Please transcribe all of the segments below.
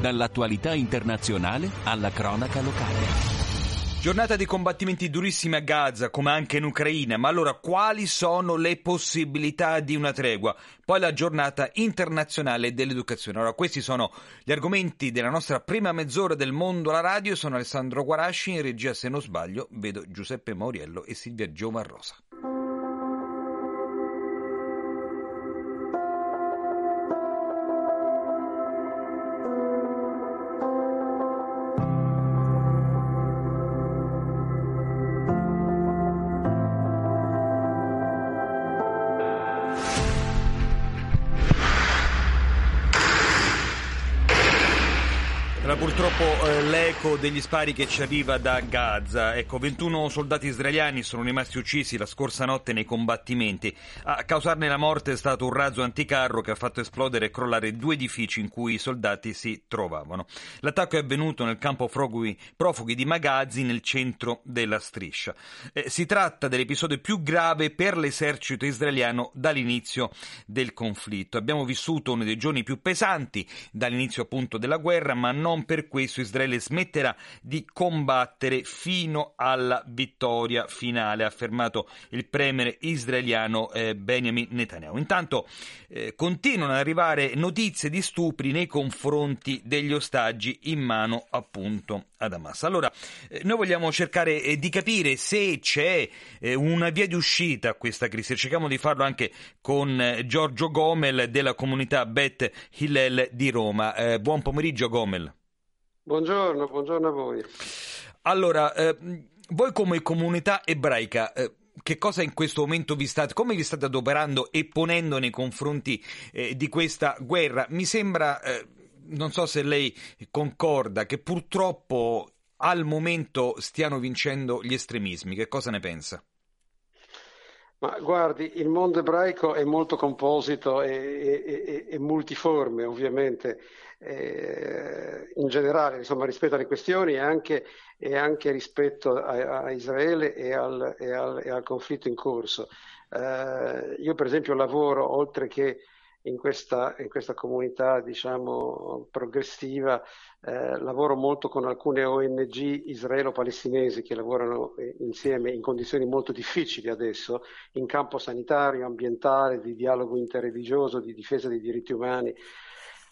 Dall'attualità internazionale alla cronaca locale. Giornata di combattimenti durissimi a Gaza, come anche in Ucraina, ma allora quali sono le possibilità di una tregua? Poi la giornata internazionale dell'educazione. Allora, questi sono gli argomenti della nostra prima mezz'ora del mondo alla radio. Sono Alessandro Guarasci, in regia se non sbaglio vedo Giuseppe Mauriello e Silvia Giovarrosa. Purtroppo eh, l'eco degli spari che ci arriva da Gaza. Ecco, 21 soldati israeliani sono rimasti uccisi la scorsa notte nei combattimenti. A causarne la morte è stato un razzo anticarro che ha fatto esplodere e crollare due edifici in cui i soldati si trovavano. L'attacco è avvenuto nel campo profughi, profughi di Magazzi nel centro della striscia. Eh, si tratta dell'episodio più grave per l'esercito israeliano dall'inizio del conflitto. Abbiamo vissuto uno dei giorni più pesanti dall'inizio appunto della guerra, ma non per questo Israele smetterà di combattere fino alla vittoria finale, ha affermato il premier israeliano eh, Benjamin Netanyahu. Intanto eh, continuano ad arrivare notizie di stupri nei confronti degli ostaggi in mano appunto ad Hamas. Allora, eh, noi vogliamo cercare eh, di capire se c'è eh, una via di uscita a questa crisi. Cerchiamo di farlo anche con eh, Giorgio Gomel della comunità Bet Hillel di Roma. buon pomeriggio Gomel. Buongiorno, buongiorno a voi. Allora, eh, voi come comunità ebraica, eh, che cosa in questo momento vi state, come vi state adoperando e ponendo nei confronti eh, di questa guerra? Mi sembra, eh, non so se lei concorda, che purtroppo al momento stiano vincendo gli estremismi. Che cosa ne pensa? Ma guardi, il mondo ebraico è molto composito e, e, e, e multiforme, ovviamente eh, in generale insomma, rispetto alle questioni e anche, e anche rispetto a, a Israele e al, e, al, e al, conflitto in corso. Eh, io per esempio lavoro oltre che in questa, in questa comunità diciamo, progressiva, eh, lavoro molto con alcune ONG israelo-palestinesi che lavorano eh, insieme in condizioni molto difficili adesso, in campo sanitario, ambientale, di dialogo interreligioso, di difesa dei diritti umani.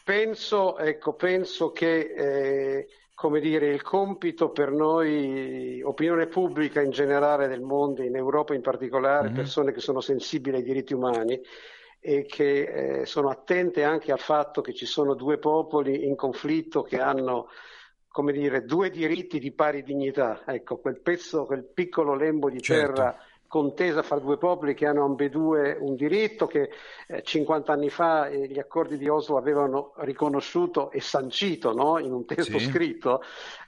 Penso, ecco, penso che eh, come dire, il compito per noi, opinione pubblica in generale del mondo, in Europa in particolare, mm-hmm. persone che sono sensibili ai diritti umani e che eh, sono attente anche al fatto che ci sono due popoli in conflitto che hanno come dire, due diritti di pari dignità. Ecco, quel pezzo, quel piccolo lembo di certo. terra contesa fra due popoli che hanno ambedue un diritto che eh, 50 anni fa eh, gli accordi di Oslo avevano riconosciuto e sancito no? in un testo sì. scritto,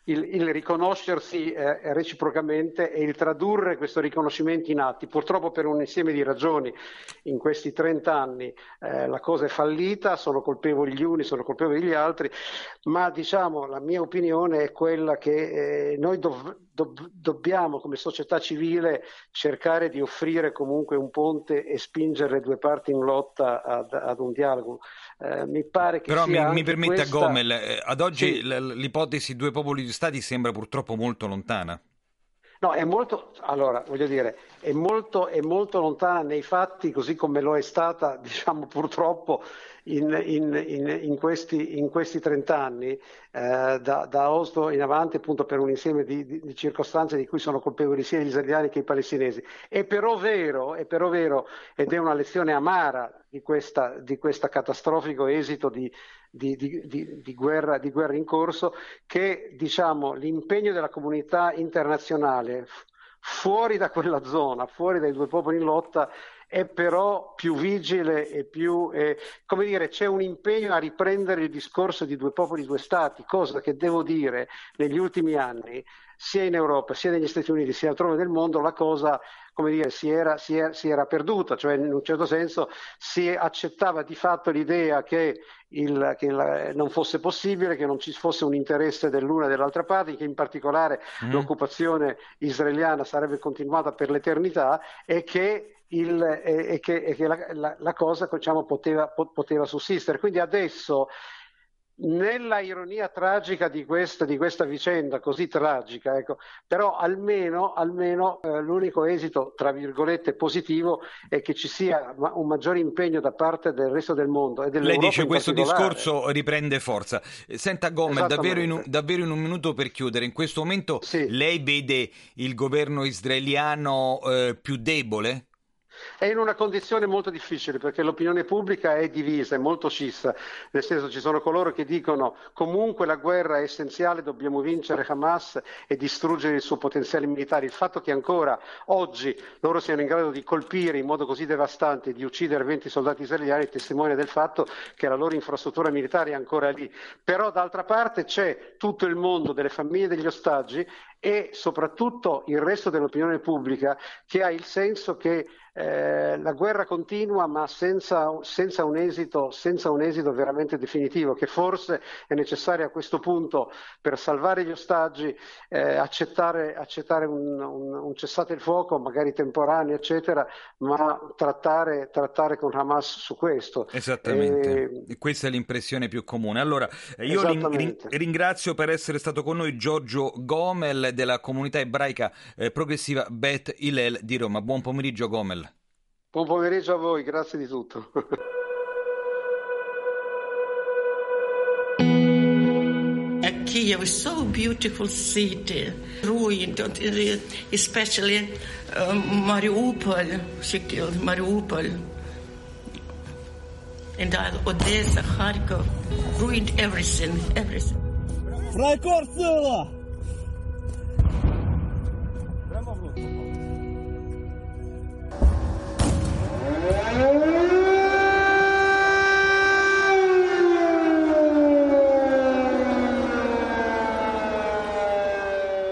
il, il riconoscersi eh, reciprocamente e il tradurre questo riconoscimento in atti. Purtroppo per un insieme di ragioni in questi 30 anni eh, la cosa è fallita, sono colpevoli gli uni, sono colpevoli gli altri, ma diciamo la mia opinione è quella che eh, noi dov- do- dobbiamo come società civile cercare di offrire comunque un ponte e spingere le due parti in lotta ad, ad un dialogo. Eh, mi pare che Però mi, mi permetta questa... Gomel, eh, ad oggi sì. l'ipotesi due popoli di stati sembra purtroppo molto lontana. No, è molto, allora, voglio dire, è molto, è molto lontana nei fatti, così come lo è stata, diciamo, purtroppo in, in, in, in questi, questi 30 anni, eh, da, da, Oslo in avanti, appunto per un insieme di, di, di, circostanze di cui sono colpevoli sia gli israeliani che i palestinesi. È però vero, è però vero ed è una lezione amara di questo catastrofico esito di, di, guerra, guerra, in corso, che diciamo, l'impegno della comunità internazionale fuori da quella zona, fuori dai due popoli in lotta, è però più vigile e più, eh, come dire, c'è un impegno a riprendere il discorso di due popoli, due stati, cosa che devo dire negli ultimi anni sia in Europa, sia negli Stati Uniti, sia altrove nel mondo, la cosa come dire, si, era, si, era, si era perduta, cioè in un certo senso si accettava di fatto l'idea che, il, che la, non fosse possibile, che non ci fosse un interesse dell'una e dell'altra parte, che in particolare mm. l'occupazione israeliana sarebbe continuata per l'eternità e che il, e, che, e che la, la, la, cosa diciamo, poteva, poteva, sussistere. Quindi adesso nella ironia tragica di questa, di questa vicenda, così tragica, ecco, però almeno, almeno eh, l'unico esito, tra virgolette, positivo è che ci sia un maggiore impegno da parte del resto del mondo. E Lei dice questo discorso riprende forza. Senta Gomez, davvero in, un, davvero in, un, minuto per chiudere, in questo momento sì. lei vede il governo israeliano eh, più debole? È in una condizione molto difficile perché l'opinione pubblica è divisa, è molto scissa, nel senso ci sono coloro che dicono comunque la guerra è essenziale, dobbiamo vincere Hamas e distruggere il suo potenziale militare. Il fatto che ancora oggi loro siano in grado di colpire in modo così devastante, di uccidere 20 soldati israeliani è testimone del fatto che la loro infrastruttura militare è ancora lì. Però d'altra parte c'è tutto il mondo delle famiglie degli ostaggi e soprattutto il resto dell'opinione pubblica che ha il senso che eh, la guerra continua ma senza, senza, un esito, senza, un esito, veramente definitivo, che forse è necessario a questo punto per salvare gli ostaggi eh, accettare, accettare un, un, un, cessate il fuoco, magari temporaneo, eccetera, ma trattare, trattare con Hamas su questo. Esattamente, e... questa è l'impressione più comune. Allora, io ringrazio per essere stato con noi Giorgio Gomel della comunità ebraica eh, progressiva Bet Hillel di Roma. Buon pomeriggio Gomel. Buon pomeriggio a voi, grazie di tutto. Kiev is so beautiful city, ruined, especially um, Mariupol, she killed Mariupol. And Odessa, Kharkov, ruined everything, everything. Фрайкор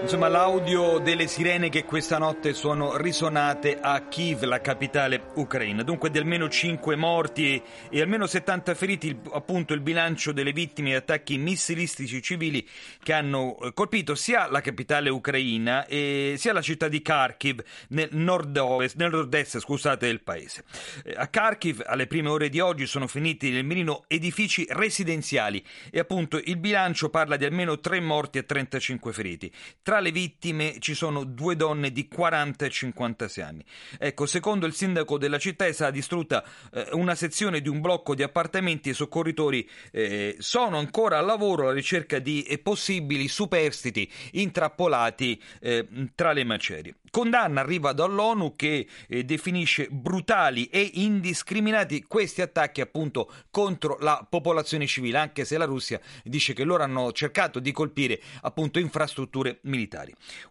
Insomma, l'audio delle sirene che questa notte sono risonate a Kiev, la capitale ucraina. Dunque di almeno 5 morti e almeno 70 feriti, appunto il bilancio delle vittime di attacchi missilistici civili che hanno eh, colpito sia la capitale ucraina sia la città di Kharkiv nel nord-ovest, nel nord-est scusate, del paese. Eh, a Kharkiv alle prime ore di oggi sono finiti nel mirino edifici residenziali e appunto il bilancio parla di almeno 3 morti e 35 feriti. Tra tra le vittime ci sono due donne di 40 e 56 anni. Ecco, secondo il sindaco della città è stata distrutta eh, una sezione di un blocco di appartamenti e i soccorritori eh, sono ancora al lavoro alla ricerca di eh, possibili superstiti intrappolati eh, tra le macerie. Condanna arriva dall'ONU che eh, definisce brutali e indiscriminati questi attacchi appunto contro la popolazione civile, anche se la Russia dice che loro hanno cercato di colpire appunto infrastrutture militari.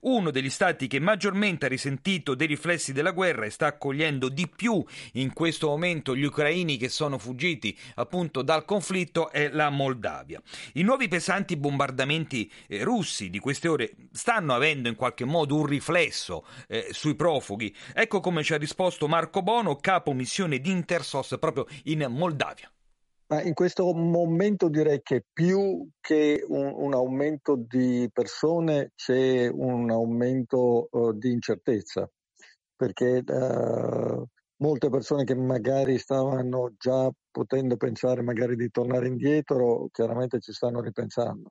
Uno degli stati che maggiormente ha risentito dei riflessi della guerra e sta accogliendo di più in questo momento gli ucraini che sono fuggiti appunto dal conflitto è la Moldavia. I nuovi pesanti bombardamenti eh, russi di queste ore stanno avendo in qualche modo un riflesso eh, sui profughi. Ecco come ci ha risposto Marco Bono, capo missione di Intersos proprio in Moldavia. Ma in questo momento direi che più che un, un aumento di persone c'è un aumento uh, di incertezza, perché uh, molte persone che magari stavano già potendo pensare magari di tornare indietro, chiaramente ci stanno ripensando.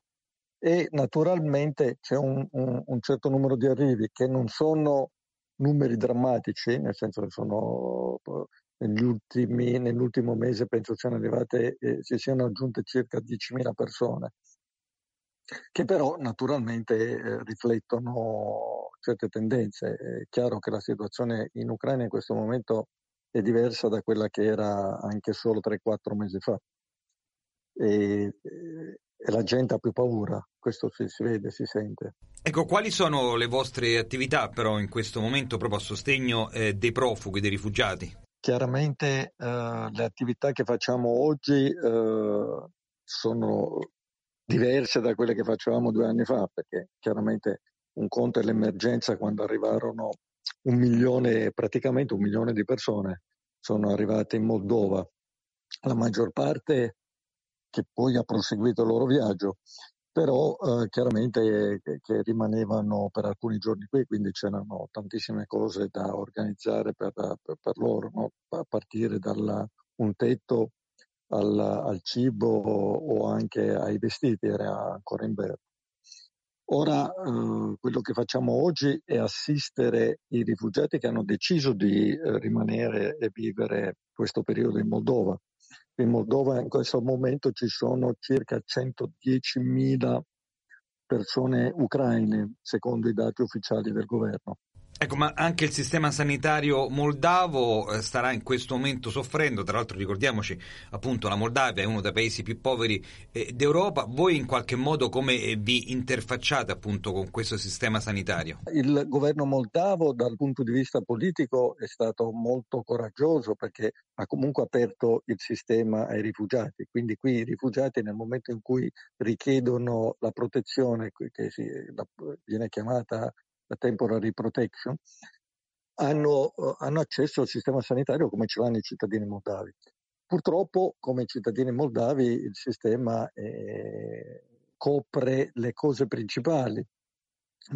E naturalmente c'è un, un, un, certo numero di arrivi che non sono numeri drammatici, nel senso che sono ultimi, nell'ultimo mese penso siano arrivate, eh, si siano aggiunte circa 10.000 persone, che però naturalmente eh, riflettono certe tendenze. È chiaro che la situazione in Ucraina in questo momento è diversa da quella che era anche solo 3-4 mesi fa. E, eh, e la gente ha più paura, questo si, si, vede, si sente. Ecco, quali sono le vostre attività però in questo momento proprio a sostegno eh, dei profughi, dei rifugiati? Chiaramente eh, le attività che facciamo oggi eh, sono diverse da quelle che facevamo due anni fa, perché chiaramente un conto è l'emergenza quando arrivarono un milione, praticamente un milione di persone sono arrivate in Moldova, la maggior parte che poi ha proseguito il loro viaggio, però eh, chiaramente che, che, rimanevano per alcuni giorni qui, quindi c'erano tantissime cose da organizzare per, per, per loro, no? a partire da un tetto al, al, cibo o anche ai vestiti, era ancora inverno. Ora eh, quello che facciamo oggi è assistere i rifugiati che hanno deciso di eh, rimanere e vivere questo periodo in Moldova. In Moldova in questo momento ci sono circa 110.000 persone ucraine, secondo i dati ufficiali del governo. Ecco, ma anche il sistema sanitario moldavo eh, starà in questo momento soffrendo, tra l'altro ricordiamoci appunto la Moldavia è uno dei paesi più poveri eh, d'Europa, voi in qualche modo come eh, vi interfacciate appunto con questo sistema sanitario? Il governo moldavo dal punto di vista politico è stato molto coraggioso perché ha comunque aperto il sistema ai rifugiati, quindi qui i rifugiati nel momento in cui richiedono la protezione che viene chiamata la temporary protection, hanno, eh, hanno, accesso al sistema sanitario come ce l'hanno i cittadini moldavi. Purtroppo, come cittadini moldavi, il sistema eh, copre le cose principali,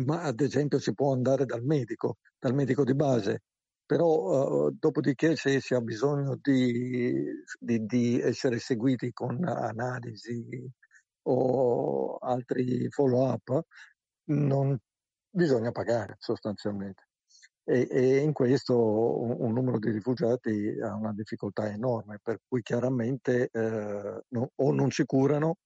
ma ad esempio si può andare dal medico, dal medico di base, però uh, dopodiché se si ha bisogno di, di, di essere seguiti con analisi o altri follow-up, non bisogna pagare sostanzialmente. E, e in questo un, un, numero di rifugiati ha una difficoltà enorme, per cui chiaramente eh, no, o non si curano,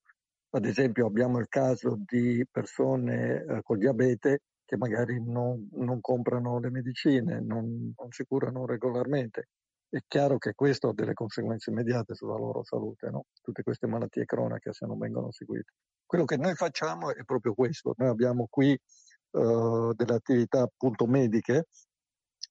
ad esempio abbiamo il caso di persone eh, col diabete che magari non, non comprano le medicine, non, non, si curano regolarmente. È chiaro che questo ha delle conseguenze immediate sulla loro salute, no? tutte queste malattie croniche se non vengono seguite. Quello che noi facciamo è proprio questo, noi abbiamo qui eh, delle attività appunto mediche,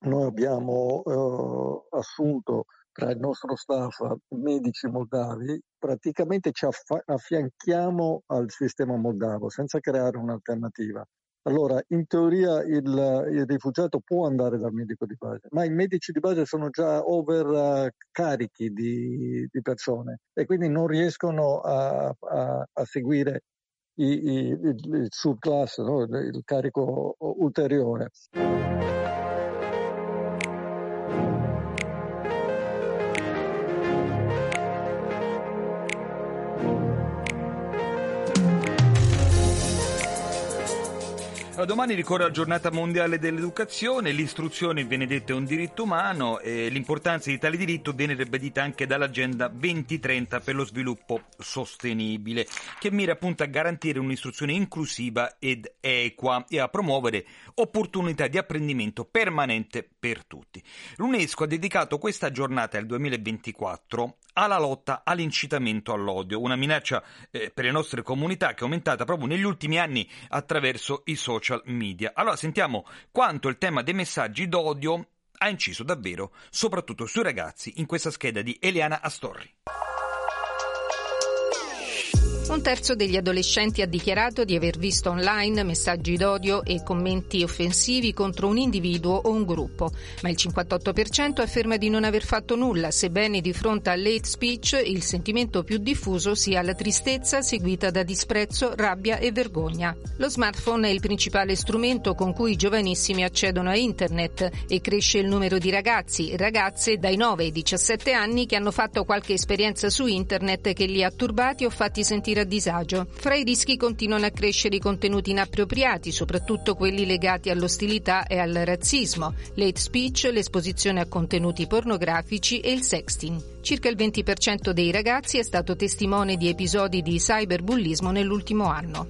noi abbiamo eh, assunto tra il nostro staff medici moldavi, praticamente ci affa- affianchiamo al sistema moldavo senza creare un'alternativa. Allora, in teoria il, il, rifugiato può andare dal medico di base, ma i medici di base sono già overcarichi di, di persone e quindi non riescono a, a, a seguire i, i, il, subclass, no? il carico ulteriore. Domani ricorre la giornata mondiale dell'educazione, l'istruzione viene detta un diritto umano e l'importanza di tale diritto viene ribadita anche dall'agenda 2030 per lo sviluppo sostenibile, che mira appunto a garantire un'istruzione inclusiva ed equa e a promuovere opportunità di apprendimento permanente per tutti. L'UNESCO ha dedicato questa giornata del 2024 alla lotta all'incitamento all'odio, una minaccia eh, per le nostre comunità che è aumentata proprio negli ultimi anni attraverso i social media. Allora sentiamo quanto il tema dei messaggi d'odio ha inciso davvero, soprattutto sui ragazzi, in questa scheda di Eliana Astorri. Un terzo degli adolescenti ha dichiarato di aver visto online messaggi d'odio e commenti offensivi contro un individuo o un gruppo, ma il 58% afferma di non aver fatto nulla, sebbene di fronte all'hate speech il sentimento più diffuso sia la tristezza seguita da disprezzo, rabbia e vergogna. Lo smartphone è il principale strumento con cui i giovanissimi accedono a internet e cresce il numero di ragazzi e ragazze dai 9 ai 17 anni che hanno fatto qualche esperienza su internet che li ha turbati o fatti sentire a disagio. Fra i rischi continuano a crescere i contenuti inappropriati, soprattutto quelli legati all'ostilità e al razzismo, l'hate speech, l'esposizione a contenuti pornografici e il sexting. Circa il 20% dei ragazzi è stato testimone di episodi di cyberbullismo nell'ultimo anno.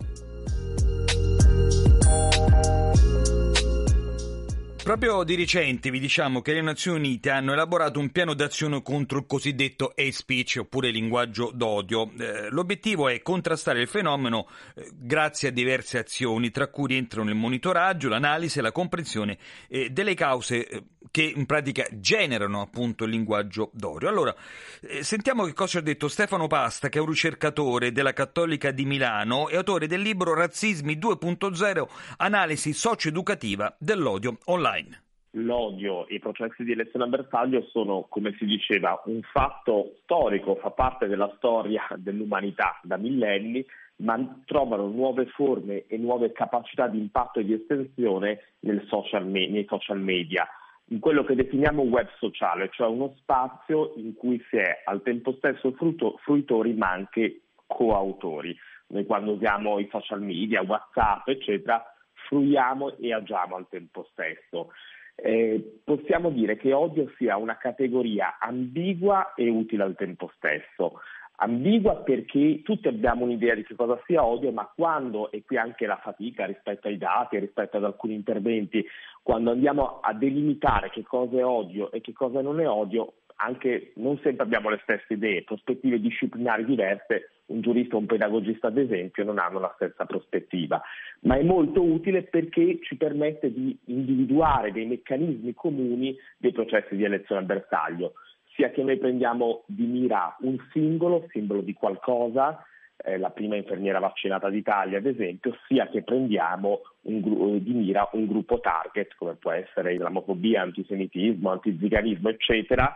Proprio di recente vi diciamo che le Nazioni Unite hanno elaborato un piano d'azione contro il cosiddetto hate speech oppure linguaggio d'odio. Eh, l'obiettivo è contrastare il fenomeno eh, grazie a diverse azioni, tra cui rientrano il monitoraggio, l'analisi e la comprensione eh, delle cause che in pratica generano appunto il linguaggio d'odio. Allora, eh, sentiamo che cosa ha detto Stefano Pasta, che è un ricercatore della Cattolica di Milano e autore del libro Razzismi 2.0, analisi socio-educativa dell'odio online l'odio e i processi di elezione a sono, come si diceva, un fatto storico, fa parte della storia dell'umanità da millenni, ma trovano nuove forme e nuove capacità di impatto e di estensione social me- nei social media, in quello che definiamo web sociale, cioè uno spazio in cui si è al tempo stesso frutto- fruitori ma anche coautori. Noi quando usiamo i social media, WhatsApp, eccetera, fruiamo e agiamo al tempo stesso. Eh, possiamo dire che odio sia una categoria ambigua e utile al tempo stesso. Ambigua perché tutti abbiamo un'idea di che cosa sia odio, ma quando, e qui anche la fatica rispetto ai dati, rispetto ad alcuni interventi, quando andiamo a delimitare che cosa è odio e che cosa non è odio, anche non sempre abbiamo le stesse idee, prospettive disciplinari diverse, un giurista o un pedagogista ad esempio non hanno la stessa prospettiva, ma è molto utile perché ci permette di individuare dei meccanismi comuni dei processi di elezione a bersaglio, sia che noi prendiamo di mira un singolo, simbolo di qualcosa, eh, la prima infermiera vaccinata d'Italia ad esempio, sia che prendiamo un, di mira un gruppo target come può essere islamofobia, antisemitismo, antiziganismo eccetera,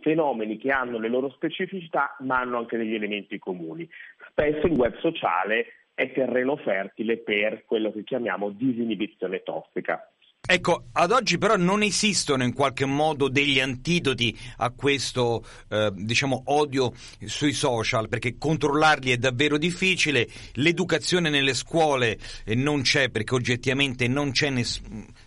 fenomeni che hanno le loro specificità ma hanno anche degli elementi comuni. Spesso il web sociale è terreno fertile per quello che chiamiamo disinibizione tossica. Ecco, ad oggi però non esistono in qualche modo degli antidoti a questo, eh, diciamo, odio sui social, perché controllarli è davvero difficile, l'educazione nelle scuole eh, non c'è perché oggettivamente non c'è ness-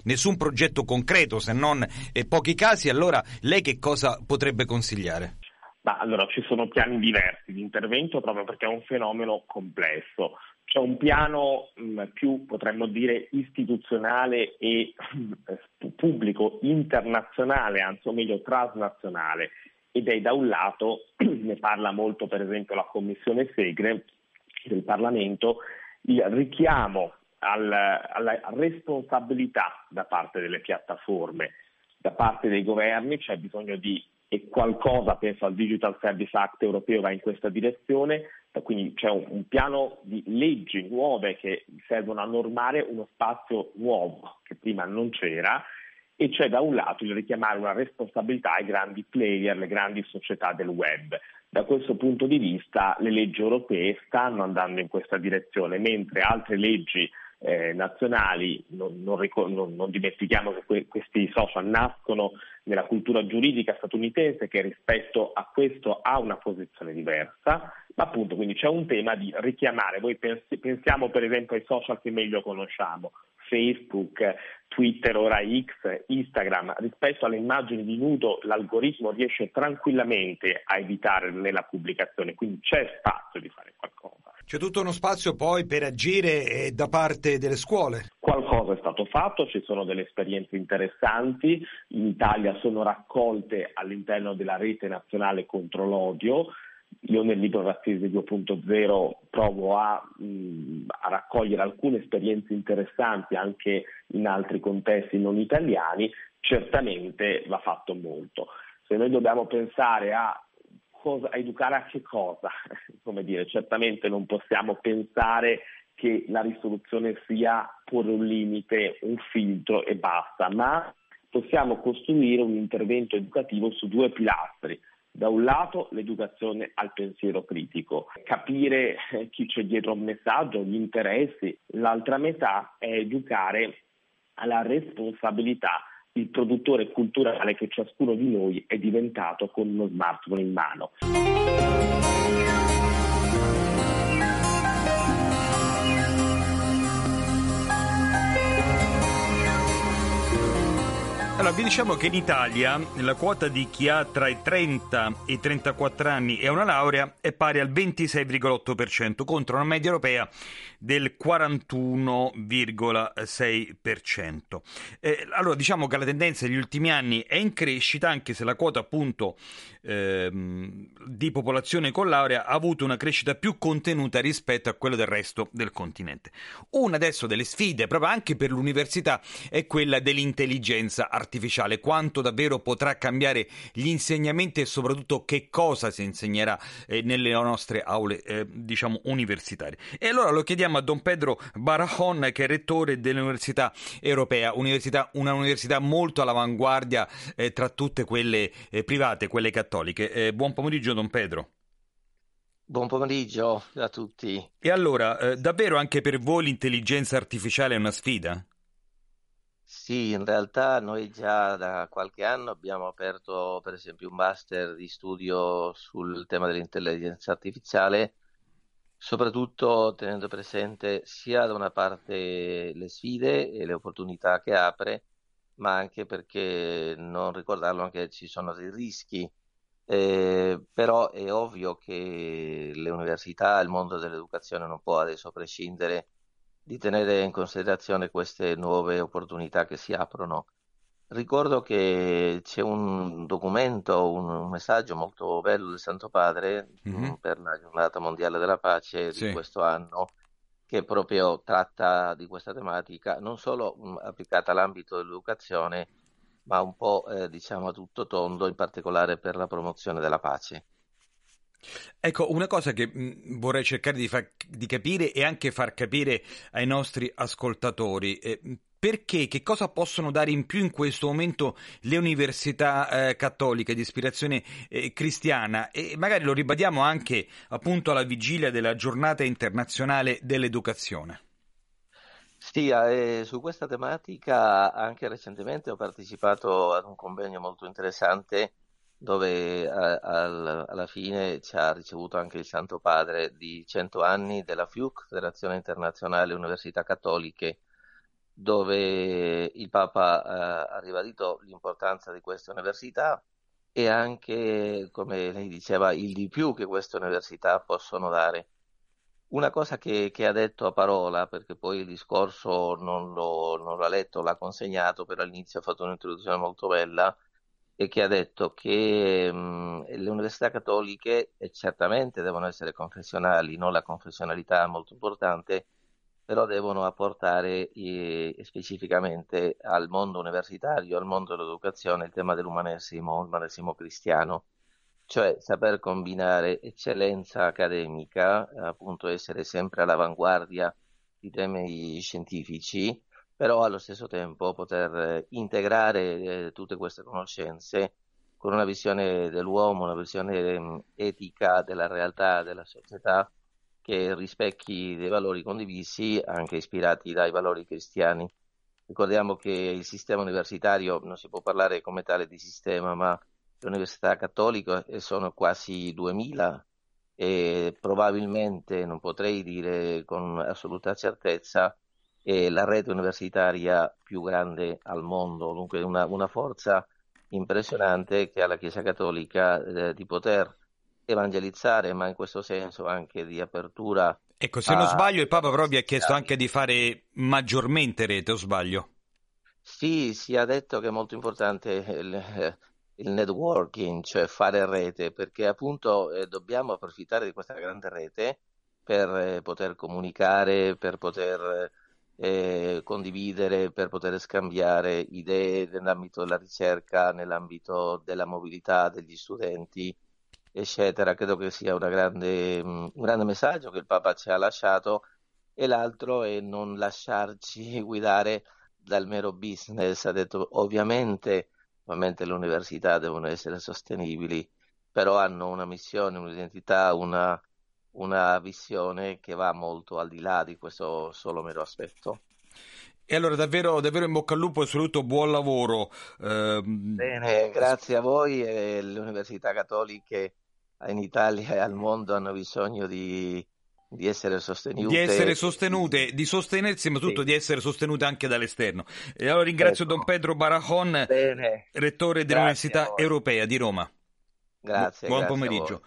nessun progetto concreto se non eh, pochi casi, allora lei che cosa potrebbe consigliare? Ma allora ci sono piani diversi di intervento proprio perché è un fenomeno complesso c'è un piano mh, mm, più, potremmo dire, istituzionale e eh, pubblico, internazionale, anzi o meglio transnazionale, ed è da un lato, ne parla molto per esempio la Commissione Segre del Parlamento, il richiamo al, alla responsabilità da parte delle piattaforme, da parte dei governi, c'è bisogno di e qualcosa, penso al Digital Service Act europeo, va in questa direzione, quindi c'è un, un, piano di leggi nuove che servono a normare uno spazio nuovo che prima non c'era e c'è da un lato il richiamare una responsabilità ai grandi player, le grandi società del web. Da questo punto di vista le leggi europee stanno andando in questa direzione, mentre altre leggi eh, nazionali, non, non, non, non, dimentichiamo che que- questi social nascono nella cultura giuridica statunitense che rispetto a questo ha una posizione diversa, ma appunto quindi c'è un tema di richiamare, voi pens- pensiamo per esempio ai social che meglio conosciamo, Facebook, Twitter, ora X, Instagram, rispetto alle immagini di nudo l'algoritmo riesce tranquillamente a evitare nella pubblicazione, quindi c'è spazio di fare qualcosa. C'è tutto uno spazio poi per agire eh, da parte delle scuole. Qualcosa è stato fatto, ci sono delle esperienze interessanti, in Italia sono raccolte all'interno della rete nazionale contro l'odio. Io nel libro Razzismo 2.0 provo a, mh, a, raccogliere alcune esperienze interessanti anche in altri contesti non italiani, certamente va fatto molto. Se noi dobbiamo pensare a cosa, a educare a che cosa? Come dire, certamente non possiamo pensare che la risoluzione sia porre un limite, un filtro e basta, ma possiamo costruire un intervento educativo su due pilastri. Da un lato l'educazione al pensiero critico, capire eh, chi c'è dietro un messaggio, gli interessi, l'altra metà è educare alla responsabilità il produttore culturale che ciascuno di noi è diventato con uno smartphone in mano. Allora, vi diciamo che in Italia la quota di chi ha tra i 30 e i 34 anni e una laurea è pari al 26,8% contro una media europea del 41,6%. Eh, allora, diciamo che la tendenza negli ultimi anni è in crescita, anche se la quota appunto ehm, di popolazione con laurea ha avuto una crescita più contenuta rispetto a quella del resto del continente. Una adesso delle sfide, proprio anche per l'università, è quella dell'intelligenza artificiale, quanto davvero potrà cambiare gli insegnamenti e soprattutto che cosa si insegnerà eh, nelle nostre aule, eh, diciamo, universitarie. E allora lo chiediamo a Don Pedro Barahon, che è rettore dell'Università Europea, università, una università molto all'avanguardia eh, tra tutte quelle eh, private, quelle cattoliche. Eh, buon pomeriggio, Don Pedro. Buon pomeriggio a tutti. E allora, eh, davvero anche per voi l'intelligenza artificiale è una sfida? Sì, in realtà noi già da qualche anno abbiamo aperto per esempio un master di studio sul tema dell'intelligenza artificiale, soprattutto tenendo presente sia da una parte le sfide e le opportunità che apre, ma anche perché non ricordarlo anche ci sono dei rischi. Eh, però è ovvio che le università, il mondo dell'educazione non può adesso prescindere di tenere in considerazione queste nuove opportunità che si aprono. Ricordo che c'è un documento, un, messaggio molto bello del Santo Padre mm-hmm. per la giornata mondiale della pace sì. di questo anno che proprio tratta di questa tematica, non solo mh, applicata all'ambito dell'educazione, ma un po' eh, diciamo a tutto tondo, in particolare per la promozione della pace. Ecco, una cosa che mh, vorrei cercare di, far, di, capire e anche far capire ai nostri ascoltatori. Eh, perché, che cosa possono dare in più in questo momento le università eh, cattoliche di ispirazione eh, cristiana e magari lo ribadiamo anche appunto alla vigilia della giornata internazionale dell'educazione. Sì, eh, su questa tematica anche recentemente ho partecipato ad un convegno molto interessante dove a, al, alla fine ci ha ricevuto anche il Santo Padre di 100 anni della FIUC, Federazione Internazionale Università Cattoliche, dove il Papa eh, ha ribadito l'importanza di queste università e anche, come lei diceva, il di più che queste università possono dare. Una cosa che, che, ha detto a parola, perché poi il discorso non, lo, non l'ha letto, l'ha consegnato, però all'inizio ha fatto un'introduzione molto bella, e che ha detto che mh, le università cattoliche certamente devono essere confessionali, no? la confessionalità è molto importante, però devono apportare eh, specificamente al mondo universitario, al mondo dell'educazione, il tema dell'umanesimo, l'umanesimo cristiano cioè saper combinare eccellenza accademica, appunto essere sempre all'avanguardia di temi scientifici, però allo stesso tempo poter integrare eh, tutte queste conoscenze con una visione dell'uomo, una visione um, etica della realtà, della società, che rispecchi dei valori condivisi, anche ispirati dai valori cristiani. Ricordiamo che il sistema universitario non si può parlare come tale di sistema, ma l'Università Cattolica sono quasi 2000 e probabilmente, non potrei dire con assoluta certezza, è la rete universitaria più grande al mondo, dunque una, una forza impressionante che ha la Chiesa Cattolica eh, di poter evangelizzare, ma in questo senso anche di apertura. Ecco, se non sbaglio, il Papa però vi ha chiesto anche di fare maggiormente rete, o sbaglio? Sì, si è detto che è molto importante il, il networking, cioè fare rete, perché appunto eh, dobbiamo approfittare di questa grande rete per eh, poter comunicare, per poter eh, condividere, per poter scambiare idee nell'ambito della ricerca, nell'ambito della mobilità degli studenti, eccetera. Credo che sia grande, mm, un grande messaggio che il Papa ci ha lasciato e l'altro è non lasciarci guidare dal mero business. Ha detto ovviamente Ovviamente le università devono essere sostenibili, però hanno una missione, un'identità, una, una visione che va molto al di là di questo solo mero aspetto. E allora davvero, davvero in bocca al lupo e saluto buon lavoro. Eh, Bene, grazie a voi e le università cattoliche in Italia e al mondo hanno bisogno di, di essere sostenute. Di essere sostenute, di sostenersi, ma soprattutto sì. di essere sostenute anche dall'esterno. E allora ringrazio ecco. Don Pedro Barajon, Bene. rettore dell'Università Europea di Roma. Grazie. Buon pomeriggio.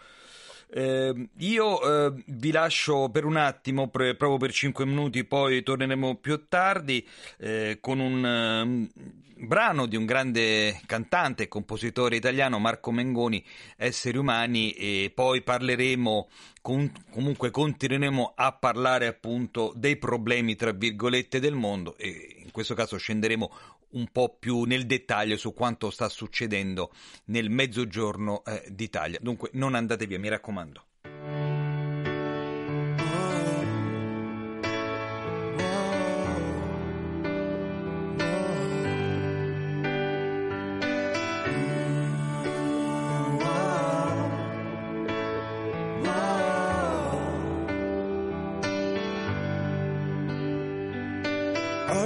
Eh, io eh, vi lascio per un attimo, pre- proprio per 5 minuti, poi torneremo più tardi eh, con un uh, brano di un grande cantante e compositore italiano, Marco Mengoni, Esseri Umani, e poi parleremo, con- comunque continueremo a parlare appunto dei problemi, tra virgolette, del mondo e in questo caso scenderemo un po' più nel dettaglio su quanto sta succedendo nel mezzogiorno eh, d'Italia. Dunque non andate via, mi raccomando.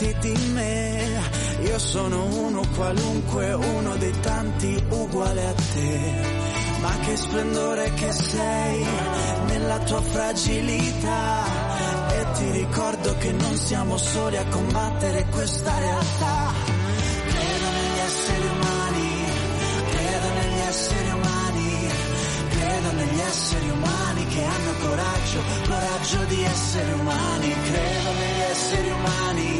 Fidarti di me. Io sono uno qualunque, uno dei tanti uguale a te. Ma che splendore che sei nella tua fragilità. E ti ricordo che non siamo soli a combattere questa realtà. Credo negli esseri umani, credo negli esseri umani, credo negli esseri umani che hanno coraggio, coraggio di essere umani, credo negli esseri umani,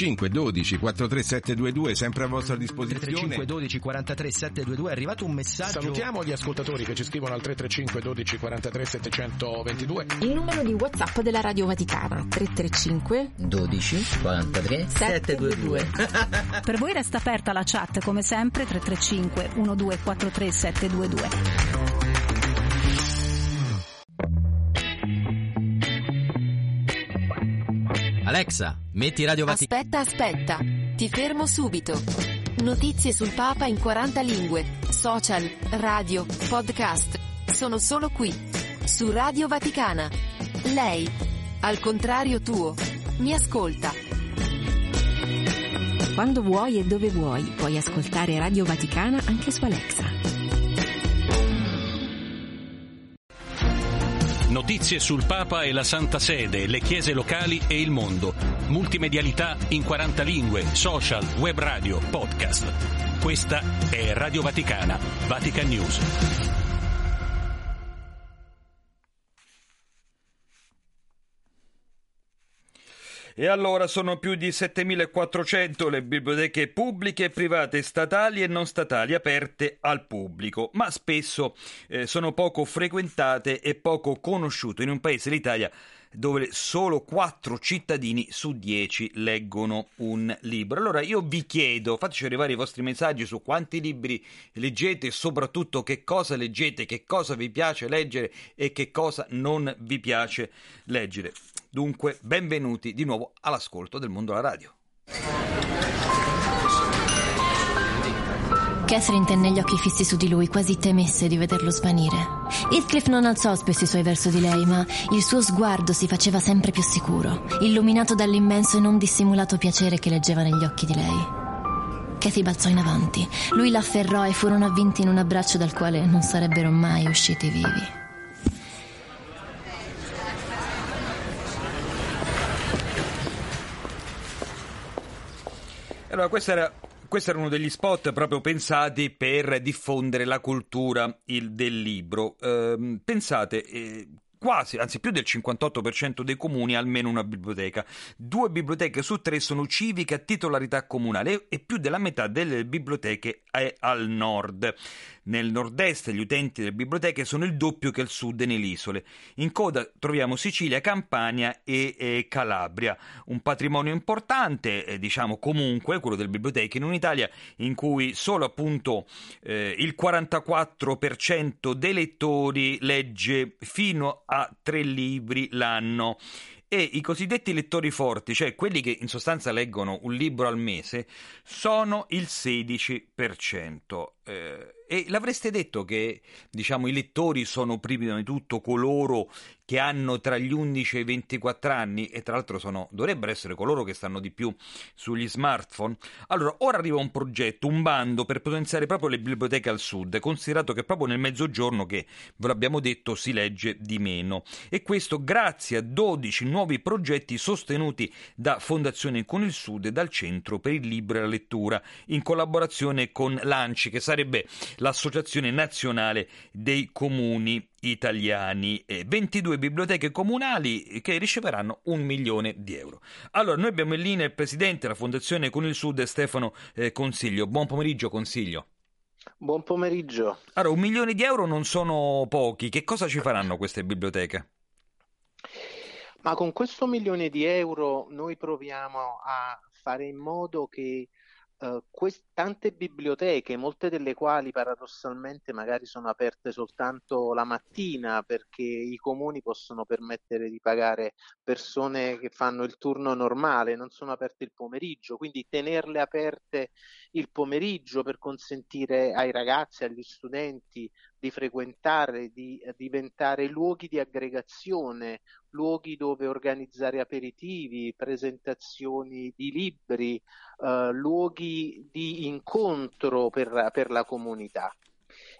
Tre 335 12 43722 sempre a vostra disposizione. 335 12 43 722 è arrivato un messaggio. Salutiamo gli ascoltatori che ci scrivono al 335 12 43 722 il numero di whatsapp della Radio Vaticana 335 12 43 722 per voi resta aperta la chat come sempre 335 1243 722 Alexa, metti Radio Vaticana. Aspetta, aspetta. Ti fermo subito. Notizie sul Papa in 40 lingue, social, radio, podcast. Sono solo qui. Su Radio Vaticana. Lei, al contrario tuo, mi ascolta. Quando vuoi e dove vuoi, puoi ascoltare Radio Vaticana anche su Alexa. Notizie sul Papa e la Santa Sede, le chiese locali e il mondo. Multimedialità in 40 lingue, social, web radio, podcast. Questa è Radio Vaticana, Vatican News. E allora sono più di 7.400 le biblioteche pubbliche, private, statali e non statali aperte al pubblico, ma spesso eh, sono poco frequentate e poco conosciute in un paese, l'Italia, dove solo 4 cittadini su 10 leggono un libro. Allora io vi chiedo, fateci arrivare i vostri messaggi su quanti libri leggete e soprattutto che cosa leggete, che cosa vi piace leggere e che cosa non vi piace leggere. Dunque, benvenuti di nuovo all'ascolto del mondo alla radio. Catherine tenne gli occhi fissi su di lui, quasi temesse di vederlo svanire. Heathcliff non alzò spesso i suoi verso di lei, ma il suo sguardo si faceva sempre più sicuro, illuminato dall'immenso e non dissimulato piacere che leggeva negli occhi di lei. Cathy balzò in avanti. Lui l'afferrò e furono avvinti in un abbraccio dal quale non sarebbero mai usciti vivi. Allora, questo era, questo era uno degli spot proprio pensati per diffondere la cultura il, del libro. Eh, pensate, eh, quasi, anzi più del 58% dei comuni ha almeno una biblioteca. Due biblioteche su tre sono civiche a titolarità comunale e più della metà delle biblioteche è al nord. Nel nord-est gli utenti delle biblioteche sono il doppio che al sud e nelle isole. In coda troviamo Sicilia, Campania e, e Calabria. Un patrimonio importante, eh, diciamo comunque, quello delle biblioteche in un'Italia in cui solo appunto eh, il 44% dei lettori legge fino a tre libri l'anno e i cosiddetti lettori forti, cioè quelli che in sostanza leggono un libro al mese, sono il 16%. Eh, e l'avreste detto che diciamo, i lettori sono prima di tutto coloro che hanno tra gli 11 e i 24 anni e tra l'altro sono, dovrebbero essere coloro che stanno di più sugli smartphone. Allora, ora arriva un progetto, un bando per potenziare proprio le biblioteche al sud, considerato che proprio nel mezzogiorno, che ve l'abbiamo detto, si legge di meno. E questo grazie a 12 nuovi progetti sostenuti da Fondazione Con il Sud e dal Centro per il Libro e la Lettura, in collaborazione con l'ANCI, che sarebbe l'Associazione Nazionale dei Comuni italiani e 22 biblioteche comunali che riceveranno un milione di euro. Allora, noi abbiamo in linea il presidente della Fondazione Con il Sud, Stefano eh, Consiglio. Buon pomeriggio, Consiglio. Buon pomeriggio. Allora, un milione di euro non sono pochi. Che cosa ci faranno queste biblioteche? Ma con questo milione di euro noi proviamo a fare in modo che Uh, quest- tante biblioteche, molte delle quali paradossalmente magari sono aperte soltanto la mattina perché i comuni possono permettere di pagare persone che fanno il turno normale, non sono aperte il pomeriggio, quindi tenerle aperte il pomeriggio per consentire ai ragazzi, agli studenti di frequentare, di eh, diventare luoghi di aggregazione, luoghi dove organizzare aperitivi, presentazioni di libri, eh, luoghi di incontro per, per la comunità.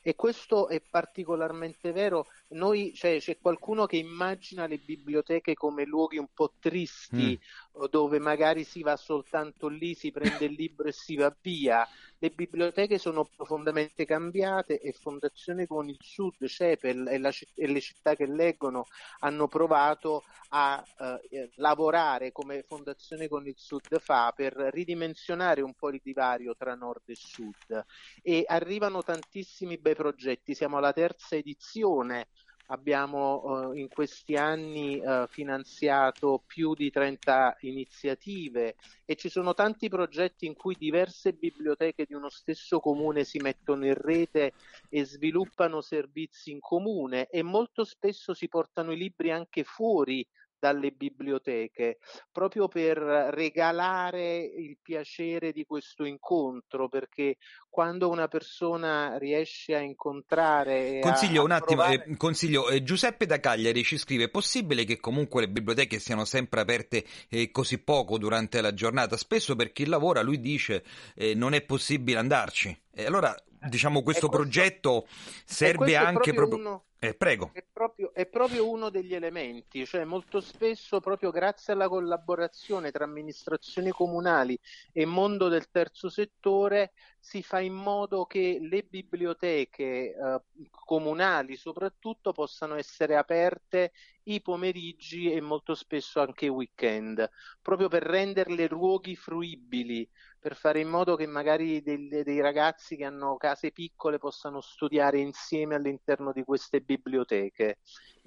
E questo è particolarmente vero. Noi, cioè, c'è qualcuno che immagina le biblioteche come luoghi un po' tristi, mm. dove magari si va soltanto lì, si prende il libro e si va via. Le biblioteche sono profondamente cambiate e Fondazione con il Sud, CEPEL e, la, e le città che leggono hanno provato a eh, lavorare come Fondazione con il Sud fa per ridimensionare un po' il divario tra nord e sud e arrivano tantissimi bei progetti. Siamo alla terza edizione abbiamo eh, in questi anni eh, finanziato più di 30 iniziative e ci sono tanti progetti in cui diverse biblioteche di uno stesso comune si mettono in rete e sviluppano servizi in comune e molto spesso si portano i libri anche fuori dalle biblioteche, proprio per regalare il piacere di questo incontro, perché quando una persona riesce a incontrare... Consiglio a, un attimo, provare... eh, consiglio, eh, Giuseppe da Cagliari ci scrive, è possibile che comunque le biblioteche siano sempre aperte eh, così poco durante la giornata? Spesso per chi lavora lui dice eh, non è possibile andarci. E allora, diciamo, questo questo- progetto serve questo anche proprio proprio... uno- Eh, prego. È proprio, è proprio uno degli elementi, cioè molto spesso proprio grazie alla collaborazione tra amministrazioni comunali e mondo del terzo settore si fa in modo che le biblioteche eh, comunali soprattutto possano essere aperte i pomeriggi e molto spesso anche i weekend, proprio per renderle luoghi fruibili, per fare in modo che magari dei, dei ragazzi che hanno case piccole possano studiare insieme all'interno di queste biblioteche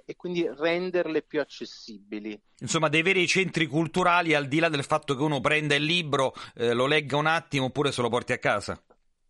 e quindi renderle più accessibili. Insomma, dei veri centri culturali al di là del fatto che uno prenda il libro, eh, lo legga un attimo oppure se lo porti a casa.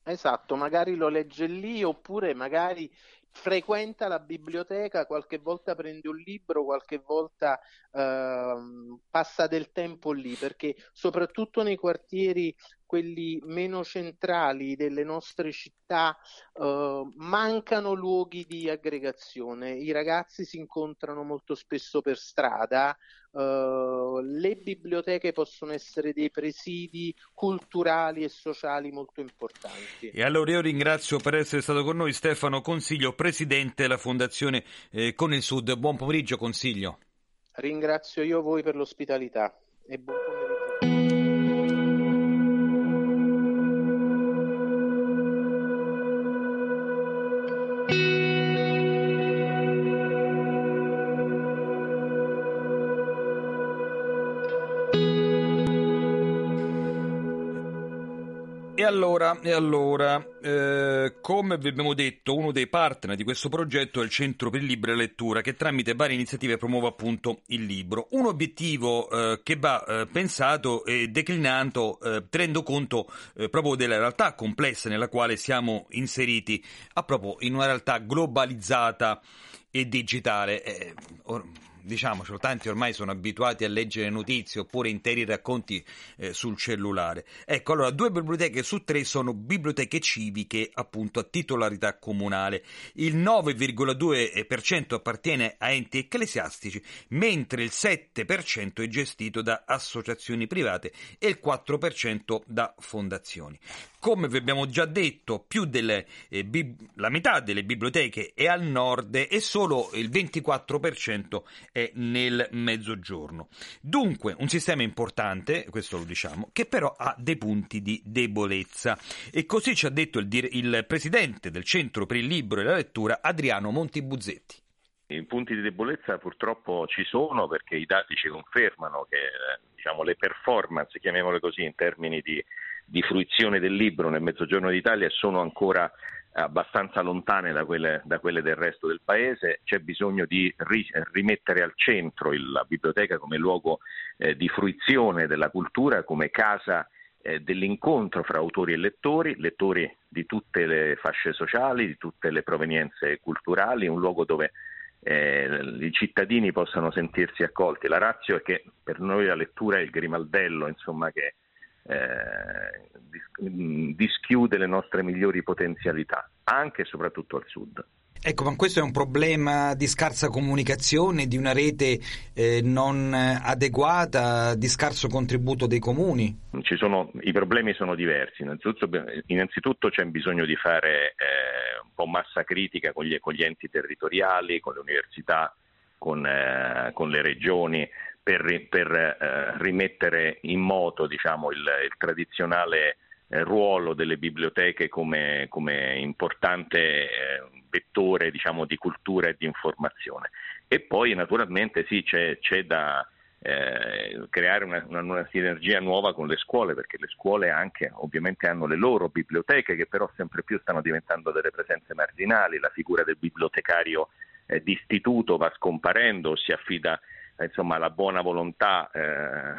Esatto, magari lo legge lì oppure magari frequenta la biblioteca, qualche volta prende un libro, qualche volta ehm, passa del tempo lì, perché soprattutto nei quartieri quelli meno centrali delle nostre città eh, mancano luoghi di aggregazione. I ragazzi si incontrano molto spesso per strada, eh, le biblioteche possono essere dei presidi culturali e sociali molto importanti. E allora io ringrazio per essere stato con noi Stefano Consiglio, presidente della Fondazione eh, Con il Sud. Buon pomeriggio, Consiglio. Ringrazio io voi per l'ospitalità e buon pomeriggio. E allora eh, come vi abbiamo detto, uno dei partner di questo progetto è il Centro per il Libro e Lettura, che tramite varie iniziative promuove appunto il libro. Un obiettivo eh, che va eh, pensato e declinato eh, tenendo conto eh, proprio della realtà complessa nella quale siamo inseriti, a proprio in una realtà globalizzata e digitale. Eh, or- diciamocelo, tanti ormai sono abituati a leggere notizie oppure interi racconti eh, sul cellulare. Ecco, allora, due biblioteche su tre sono biblioteche civiche, appunto, a titolarità comunale. Il 9,2% appartiene a enti ecclesiastici, mentre il 7% è gestito da associazioni private e il 4% da fondazioni. Come vi abbiamo già detto, più delle, eh, bib- la metà delle biblioteche è al nord e solo il 24% è nel mezzogiorno. Dunque, un sistema importante, questo lo diciamo, che però ha dei punti di debolezza. E così ci ha detto il, dir- il presidente del Centro per il Libro e la Lettura, Adriano Montibuzzetti. I punti di debolezza purtroppo ci sono perché i dati ci confermano che diciamo, le performance, chiamiamole così, in termini di, di fruizione del libro nel mezzogiorno d'Italia sono ancora abbastanza lontane da quelle, da quelle, del resto del paese, c'è bisogno di ri, rimettere al centro il, la biblioteca come luogo eh, di fruizione della cultura, come casa eh, dell'incontro fra autori e lettori, lettori di tutte le fasce sociali, di tutte le provenienze culturali, un luogo dove eh, i cittadini possano sentirsi accolti. La razio è che per noi la lettura è il grimaldello, insomma, che eh, dis- dischiude le nostre migliori potenzialità, anche e soprattutto al sud. Ecco, ma questo è un problema di scarsa comunicazione, di una rete eh, non adeguata, di scarso contributo dei comuni? Sono, I problemi sono diversi. Innanzitutto, innanzitutto c'è bisogno di fare eh, un po' massa critica con gli, con gli, enti territoriali, con le università, con, eh, con le regioni, per, per eh, rimettere in moto diciamo, il, il tradizionale eh, ruolo delle biblioteche come, come importante eh, vettore diciamo, di cultura e di informazione. E poi naturalmente sì, c'è, c'è da eh, creare una, una, una, sinergia nuova con le scuole, perché le scuole anche ovviamente hanno le loro biblioteche che però sempre più stanno diventando delle presenze marginali, la figura del bibliotecario eh, d'istituto va scomparendo, si affida insomma, alla buona volontà eh,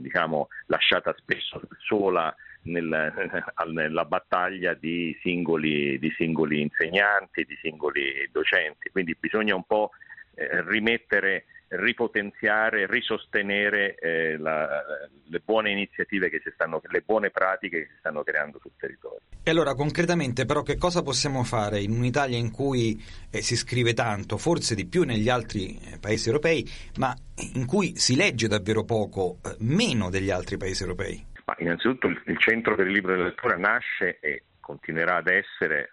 diciamo, lasciata spesso sola nel, nella battaglia di singoli, di singoli, insegnanti, di singoli docenti. Quindi bisogna un po' eh, rimettere, ripotenziare, risostenere eh, la, le buone iniziative che si stanno, le buone pratiche che si stanno creando sul territorio. E allora concretamente però che cosa possiamo fare in un'Italia in cui eh, si scrive tanto, forse di più negli altri eh, paesi europei, ma in cui si legge davvero poco, meno degli altri paesi europei? Ma innanzitutto il, il Centro per il Libro e la Lettura nasce e continuerà ad essere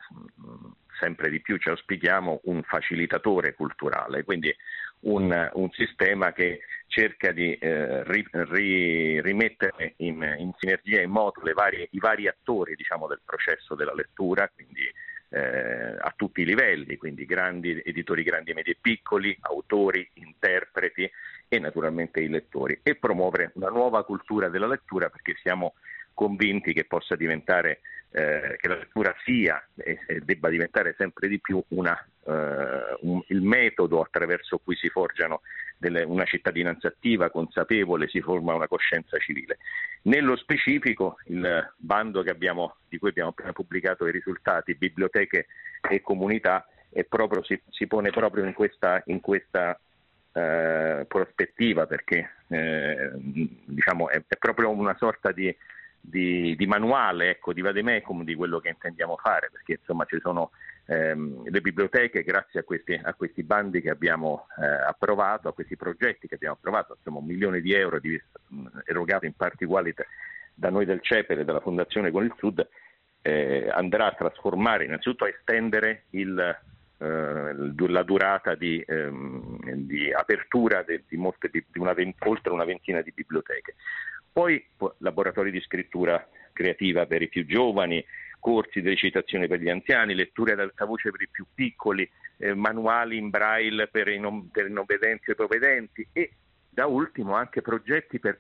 sempre di più, ci auspichiamo, un facilitatore culturale, quindi un, un sistema che cerca di eh, ri, ri, rimettere in, in, sinergia, in moto varie, i vari attori diciamo, del processo della lettura, quindi eh, a tutti i livelli, quindi grandi editori grandi, medie e piccoli, autori, interpreti e naturalmente i lettori, e promuovere una nuova cultura della lettura perché siamo convinti che possa diventare, eh, che la lettura sia e, debba diventare sempre di più una, eh, un, il metodo attraverso cui si forgiano delle, una cittadinanza attiva, consapevole, si forma una coscienza civile. Nello specifico il bando abbiamo, di cui abbiamo appena pubblicato i risultati, biblioteche e comunità, proprio, si, si, pone proprio in questa, in questa eh, prospettiva perché eh, diciamo, è, è proprio una sorta di di, di manuale ecco, di vademecum di quello che intendiamo fare, perché insomma ci sono ehm, le biblioteche grazie a questi, a questi, bandi che abbiamo eh, approvato, a questi progetti che abbiamo approvato, insomma un milione di euro di, erogati in parti uguali da noi del CEPER e dalla Fondazione con il Sud, eh, andrà a trasformare, innanzitutto a estendere il, eh, la durata di, ehm, di apertura di, di, molte, di una, oltre una ventina di biblioteche. Poi laboratori di scrittura creativa per i più giovani, corsi di recitazione per gli anziani, letture ad alta voce per i più piccoli, eh, manuali in braille per i non, per non vedenti e provedenti e da ultimo anche progetti per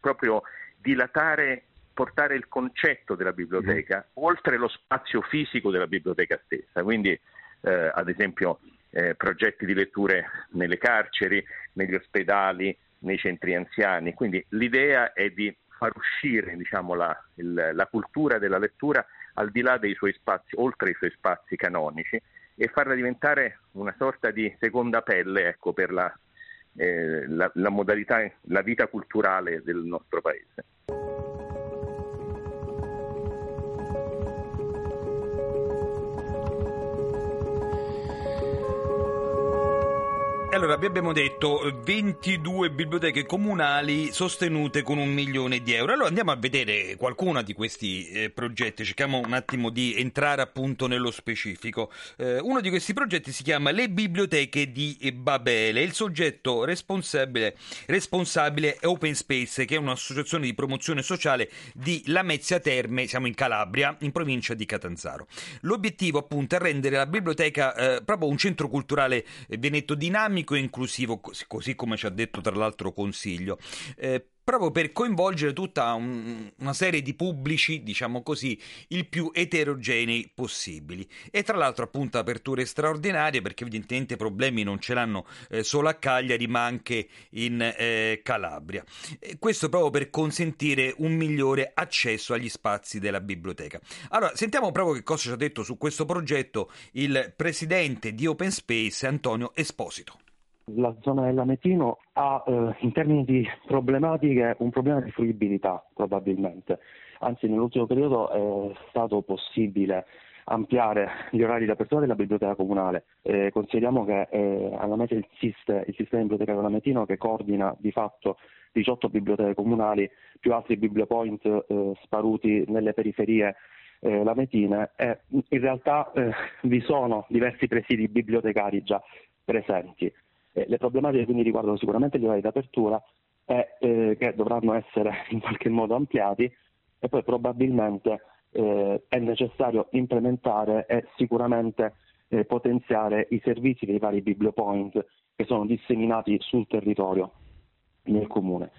proprio dilatare, portare il concetto della biblioteca mm. oltre lo spazio fisico della biblioteca stessa. Quindi eh, ad esempio eh, progetti di letture nelle carceri, negli ospedali, nei centri anziani. Quindi l'idea è di far uscire diciamo, la, il, la, cultura della lettura al di là dei suoi spazi, oltre i suoi spazi canonici e farla diventare una sorta di seconda pelle ecco, per la, eh, la, la modalità, la vita culturale del nostro paese. Allora, vi abbiamo detto 22 biblioteche comunali sostenute con un milione di euro. Allora andiamo a vedere qualcuna di questi eh, progetti, cerchiamo un attimo di entrare appunto nello specifico. Eh, uno di questi progetti si chiama Le biblioteche di Babele. Il soggetto responsabile, responsabile è Open Space, che è un'associazione di promozione sociale di Lamezia Terme, siamo in Calabria, in provincia di Catanzaro. L'obiettivo appunto è rendere la biblioteca eh, proprio un centro culturale eh, veneto dinamico e inclusivo, così come ci ha detto tra l'altro Consiglio. Eh, proprio per coinvolgere tutta un, una serie di pubblici, diciamo così, il più eterogenei possibili. E tra l'altro appunto aperture straordinarie perché evidentemente problemi non ce l'hanno eh, solo a Cagliari ma anche in eh, Calabria. E questo proprio per consentire un migliore accesso agli spazi della biblioteca. Allora, sentiamo proprio che cosa ci ha detto su questo progetto il presidente di Open Space Antonio Esposito la zona dell'Ametino ha eh, in termini di problematiche un problema di fruibilità probabilmente, anzi nell'ultimo periodo è stato possibile ampliare gli orari di apertura della biblioteca comunale. Eh, consideriamo che eh, alla meta esiste il sistema bibliotecario dell'Ametino che coordina di fatto 18 biblioteche comunali più altri bibliopoint eh, sparuti nelle periferie eh, lametine e in realtà eh, vi sono diversi presidi bibliotecari già presenti. Eh, le problematiche quindi riguardano sicuramente gli orari d'apertura e, eh, che dovranno essere in qualche modo ampliati e poi probabilmente eh, è necessario implementare e sicuramente eh, potenziare i servizi dei vari bibliopoint che sono disseminati sul territorio nel comune.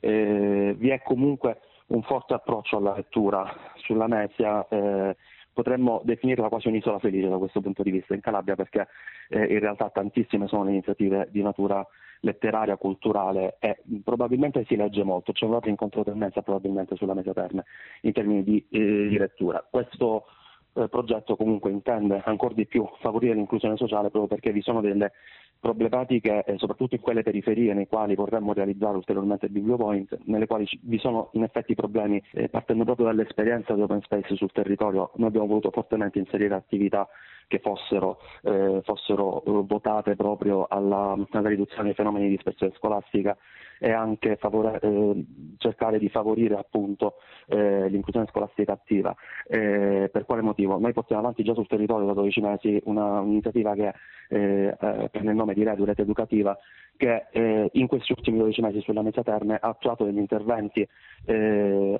Eh, vi è comunque un forte approccio alla lettura sulla Mesia eh, potremmo definirla quasi un'isola felice da questo punto di vista in Calabria perché eh, in realtà tantissime sono le iniziative di natura letteraria, culturale e probabilmente si legge molto, c'è un altro incontro tendenza probabilmente sulla mesa terme in termini di, eh, di lettura. Questo eh, progetto comunque intende ancora di più favorire l'inclusione sociale proprio perché vi sono delle problematiche, eh, soprattutto in quelle periferie nei quali vorremmo realizzare ulteriormente il bibliopoint, nelle quali vi sono in effetti problemi eh, partendo proprio dall'esperienza di open space sul territorio. Noi abbiamo voluto fortemente inserire attività che fossero, eh, fossero votate proprio alla, alla, riduzione dei fenomeni di dispersione scolastica e anche favore, eh, cercare di favorire appunto eh, l'inclusione scolastica attiva. Eh, per quale motivo? Noi portiamo avanti già sul territorio da 12 mesi una, un'iniziativa che eh, eh, prende il nome di Redu, Rete Educativa, che eh, in questi ultimi 12 mesi sulla mezza terme ha attuato degli interventi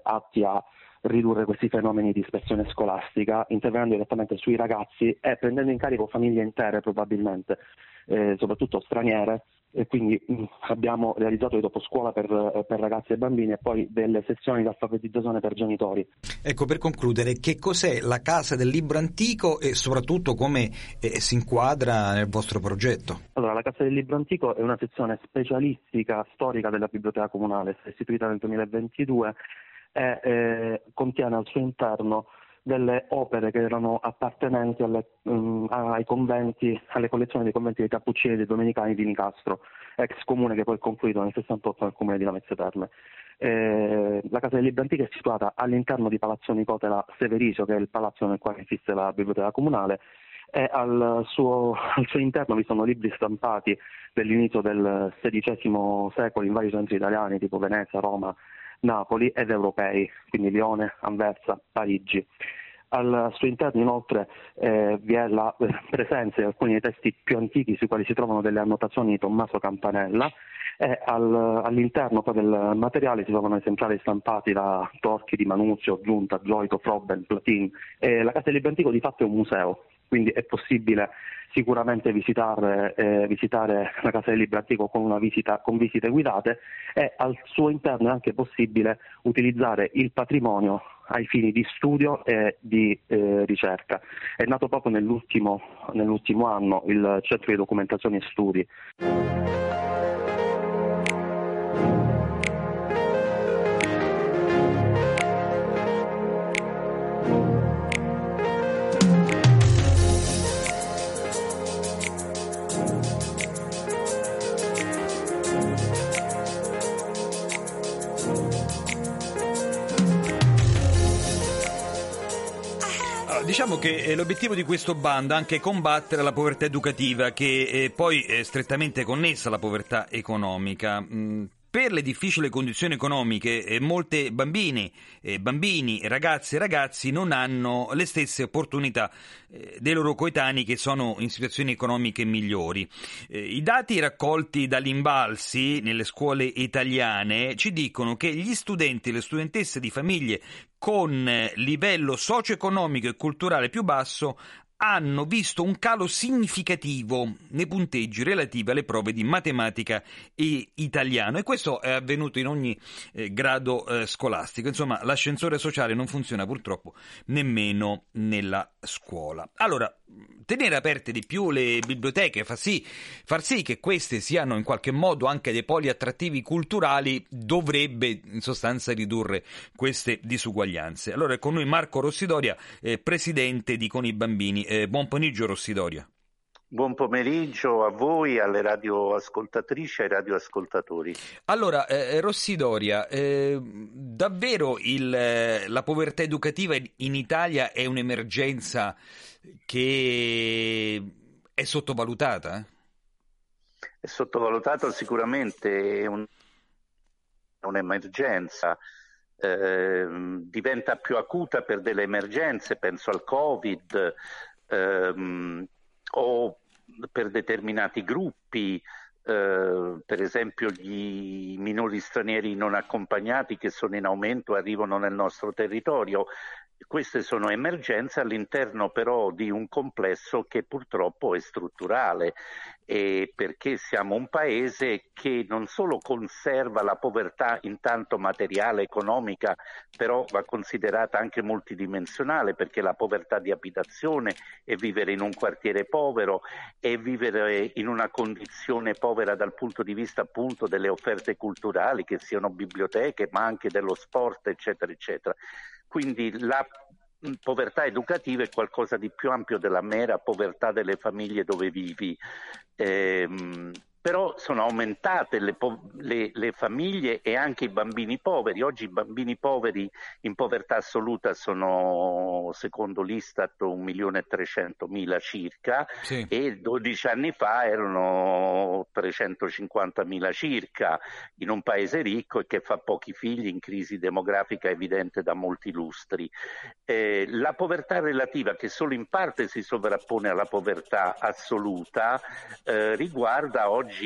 atti a ridurre questi fenomeni di dispersione scolastica, intervenendo direttamente sui ragazzi e prendendo in carico famiglie intere probabilmente, eh, soprattutto straniere, e quindi mh, mm, abbiamo realizzato il dopo scuola per, eh, per, ragazzi e bambini e poi delle sessioni di alfabetizzazione per genitori. Ecco, per concludere, che cos'è la Casa del Libro Antico e soprattutto come eh, si inquadra nel vostro progetto? Allora, la Casa del Libro Antico è una sezione specialistica storica della Biblioteca Comunale, istituita nel 2022 e eh, contiene al suo interno delle opere che erano appartenenti alle, um, ai conventi, alle collezioni dei conventi dei Cappuccini e dei Domenicani di Nicastro, ex comune che poi è confluito nel 68 nel comune di Lamezia Terme. Eh, la Casa dei Libri Antichi è situata all'interno di Palazzo Nicotela Severisio, che è il palazzo nel quale esiste la biblioteca comunale, e al suo, al suo, interno vi sono libri stampati dell'inizio del XVI secolo in vari centri italiani, tipo Venezia, Roma, Napoli ed europei, quindi Lione, Anversa, Parigi. Al suo interno inoltre eh, vi è la presenza di alcuni dei testi più antichi sui quali si trovano delle annotazioni di Tommaso Campanella e al, all'interno del materiale si trovano esemplari stampati da Torchi di Manuzio, Giunta, Gioito, Frobben, Platin. E la Casa del Libro Antico di fatto è un museo, quindi è possibile sicuramente visitare, eh, visitare la Casa del Libro Antico con, visita, con, visite guidate e al suo interno è anche possibile utilizzare il patrimonio ai fini di studio e di eh, ricerca. È nato proprio nell'ultimo, nell'ultimo anno il Centro di Documentazione e Studi. Diciamo che eh, l'obiettivo di questo bando è anche combattere la povertà educativa, che poi è strettamente connessa alla povertà economica. Per le difficili condizioni economiche eh, molte bambine, eh, bambini, ragazze e ragazzi non hanno le stesse opportunità eh, dei loro coetanei che sono in situazioni economiche migliori. I dati raccolti dagli Imbalsi nelle scuole italiane ci dicono che gli studenti e le studentesse di famiglie con livello socio-economico e culturale più basso hanno visto un calo significativo nei punteggi relativi alle prove di matematica e italiano e questo è avvenuto in ogni eh, grado eh, scolastico. Insomma, l'ascensore sociale non funziona purtroppo nemmeno nella scuola. Allora, tenere aperte di più le biblioteche, far sì, far sì che queste siano in qualche modo anche dei poli attrattivi culturali dovrebbe in sostanza ridurre queste disuguaglianze. Allora è con noi Marco Rossidoria, eh, presidente di Con i Bambini. Eh, buon pomeriggio Rossidoria. Buon pomeriggio a voi, alle radioascoltatrici e ai radioascoltatori. Allora, eh, eh Rossidoria, eh, davvero il, eh, la povertà educativa in Italia è un'emergenza che è sottovalutata? È sottovalutata sicuramente, è un, un'emergenza. Eh, diventa più acuta per delle emergenze, penso al Covid, ehm, o per determinati gruppi, eh, per esempio gli minori stranieri non accompagnati che sono in aumento arrivano nel nostro territorio. Queste sono emergenze all'interno però di un complesso che purtroppo è strutturale e perché siamo un paese che non solo conserva la povertà intanto materiale, economica, però va considerata anche multidimensionale perché la povertà di abitazione è vivere in un quartiere povero, è vivere in una condizione povera dal punto di vista appunto delle offerte culturali, che siano biblioteche, ma anche dello sport, eccetera, eccetera. Quindi la povertà educativa è qualcosa di più ampio della mera povertà delle famiglie dove vivi. Ehm, però sono aumentate le, le, le, famiglie e anche i bambini poveri. Oggi i bambini poveri in povertà assoluta sono, secondo l'Istat, 1.300.000 circa sì. e 12 anni fa erano 350.000 circa in un paese ricco e che fa pochi figli in crisi demografica evidente da molti lustri. Eh, la povertà relativa, che solo in parte si sovrappone alla povertà assoluta, eh, riguarda oggi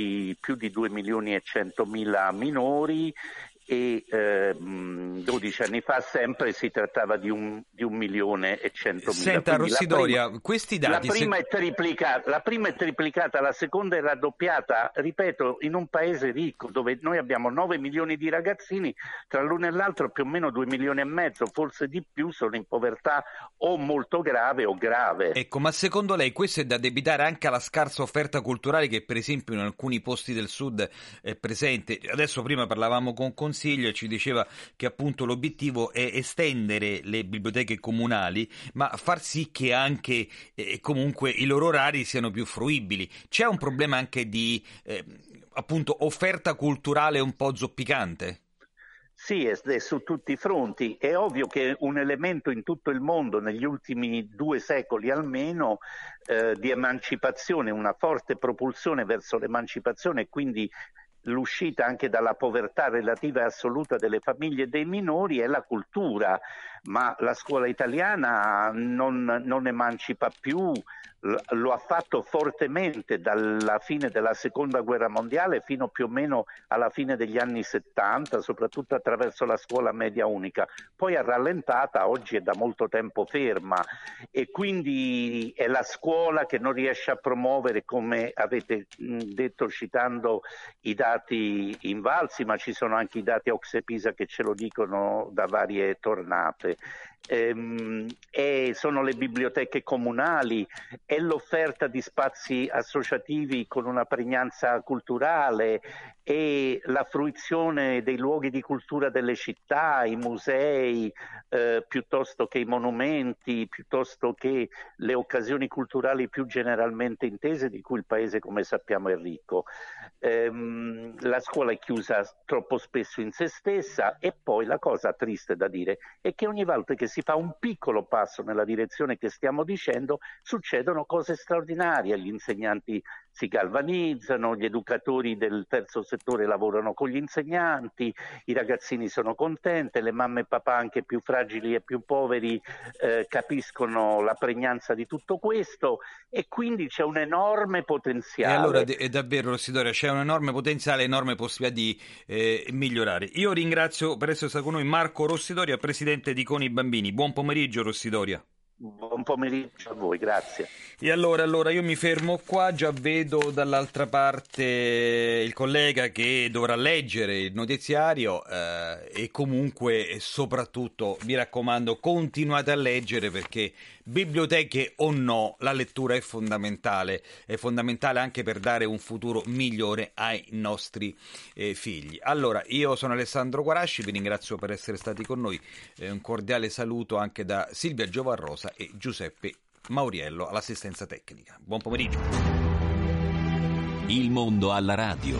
più di 2 milioni e 100 mila minori e eh, 12 anni fa sempre si trattava di un, di un milione e centomila. Senta Rossidoria, la prima, questi dati... La prima, se... è triplicata, la prima è triplicata, la seconda è raddoppiata, ripeto, in un paese ricco dove noi abbiamo 9 milioni di ragazzini, tra l'uno e l'altro più o meno 2 milioni e mezzo, forse di più, sono in povertà o molto grave o grave. Ecco, ma secondo lei questo è da debitare anche alla scarsa offerta culturale che per esempio in alcuni posti del sud è presente? Adesso prima parlavamo con Consiglio e ci diceva che appunto l'obiettivo è estendere le biblioteche comunali, ma far sì che anche eh, comunque i loro orari siano più fruibili. C'è un problema anche di eh, appunto offerta culturale un po' zoppicante? Sì, è, su tutti i fronti. È ovvio che un elemento in tutto il mondo, negli ultimi due secoli almeno, eh, di emancipazione, una forte propulsione verso l'emancipazione e quindi l'uscita anche dalla povertà relativa e assoluta delle famiglie e dei minori è la cultura, ma la scuola italiana non, non emancipa più, lo ha fatto fortemente dalla fine della seconda guerra mondiale fino più o meno alla fine degli anni 70, soprattutto attraverso la scuola media unica. Poi è rallentata, oggi è da molto tempo ferma e quindi è la scuola che non riesce a promuovere, come avete detto citando i dati invalsi, ma ci sono anche i dati Oxepisa che ce lo dicono da varie tornate ehm, sono le biblioteche comunali, è l'offerta di spazi associativi con una pregnanza culturale e la fruizione dei luoghi di cultura delle città, i musei, eh, piuttosto che i monumenti, piuttosto che le occasioni culturali più generalmente intese di cui il paese, come sappiamo, è ricco. Ehm, la scuola è chiusa troppo spesso in se stessa e poi la cosa triste da dire è che ogni volta che si fa un piccolo passo nella direzione che stiamo dicendo, succedono cose straordinarie, gli insegnanti si galvanizzano, gli educatori del terzo settore lavorano con gli insegnanti, i ragazzini sono contenti, le mamme e papà anche più fragili e più poveri eh, capiscono la pregnanza di tutto questo e quindi c'è un enorme potenziale. E allora è davvero Rossidoria, c'è un enorme potenziale, enorme possibilità di eh, migliorare. Io ringrazio per essere stato con noi Marco Rossidoria, presidente di Coni Bambini. Buon pomeriggio Rossidoria. Buon pomeriggio a voi, grazie. E allora, allora, io mi fermo qua, già vedo dall'altra parte il collega che dovrà leggere il notiziario eh, e comunque soprattutto mi raccomando continuate a leggere perché biblioteche o no, la lettura è fondamentale, è fondamentale anche per dare un futuro migliore ai nostri eh, figli. Allora, io sono Alessandro Guarasci, vi ringrazio per essere stati con noi, eh, un cordiale saluto anche da Silvia Giovarrosa e Giuseppe Mauriello all'assistenza tecnica. Buon pomeriggio. Il mondo alla radio.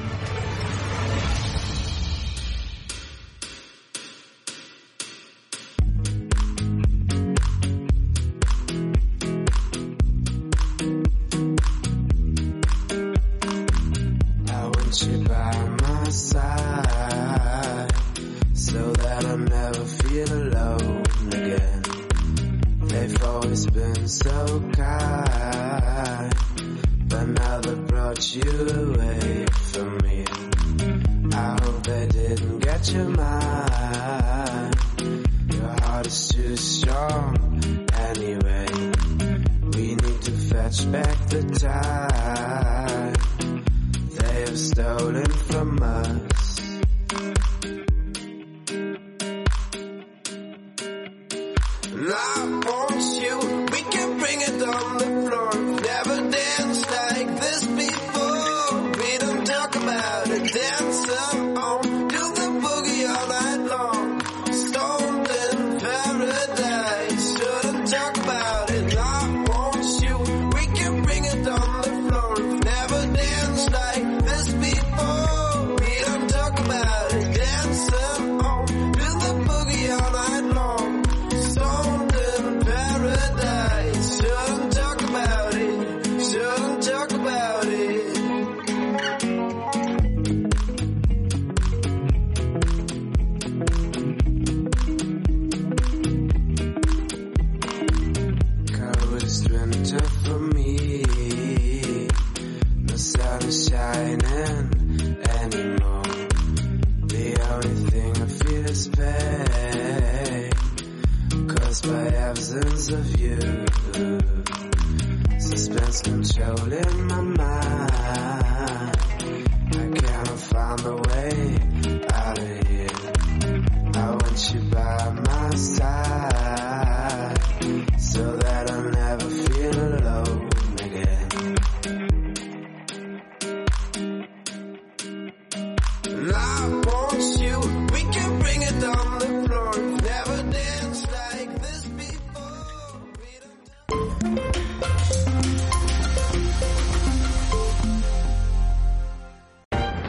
Been so kind, but now they brought you away from me. I hope they didn't get your mind. Your heart is too strong anyway. We need to fetch back the time they have stolen from us.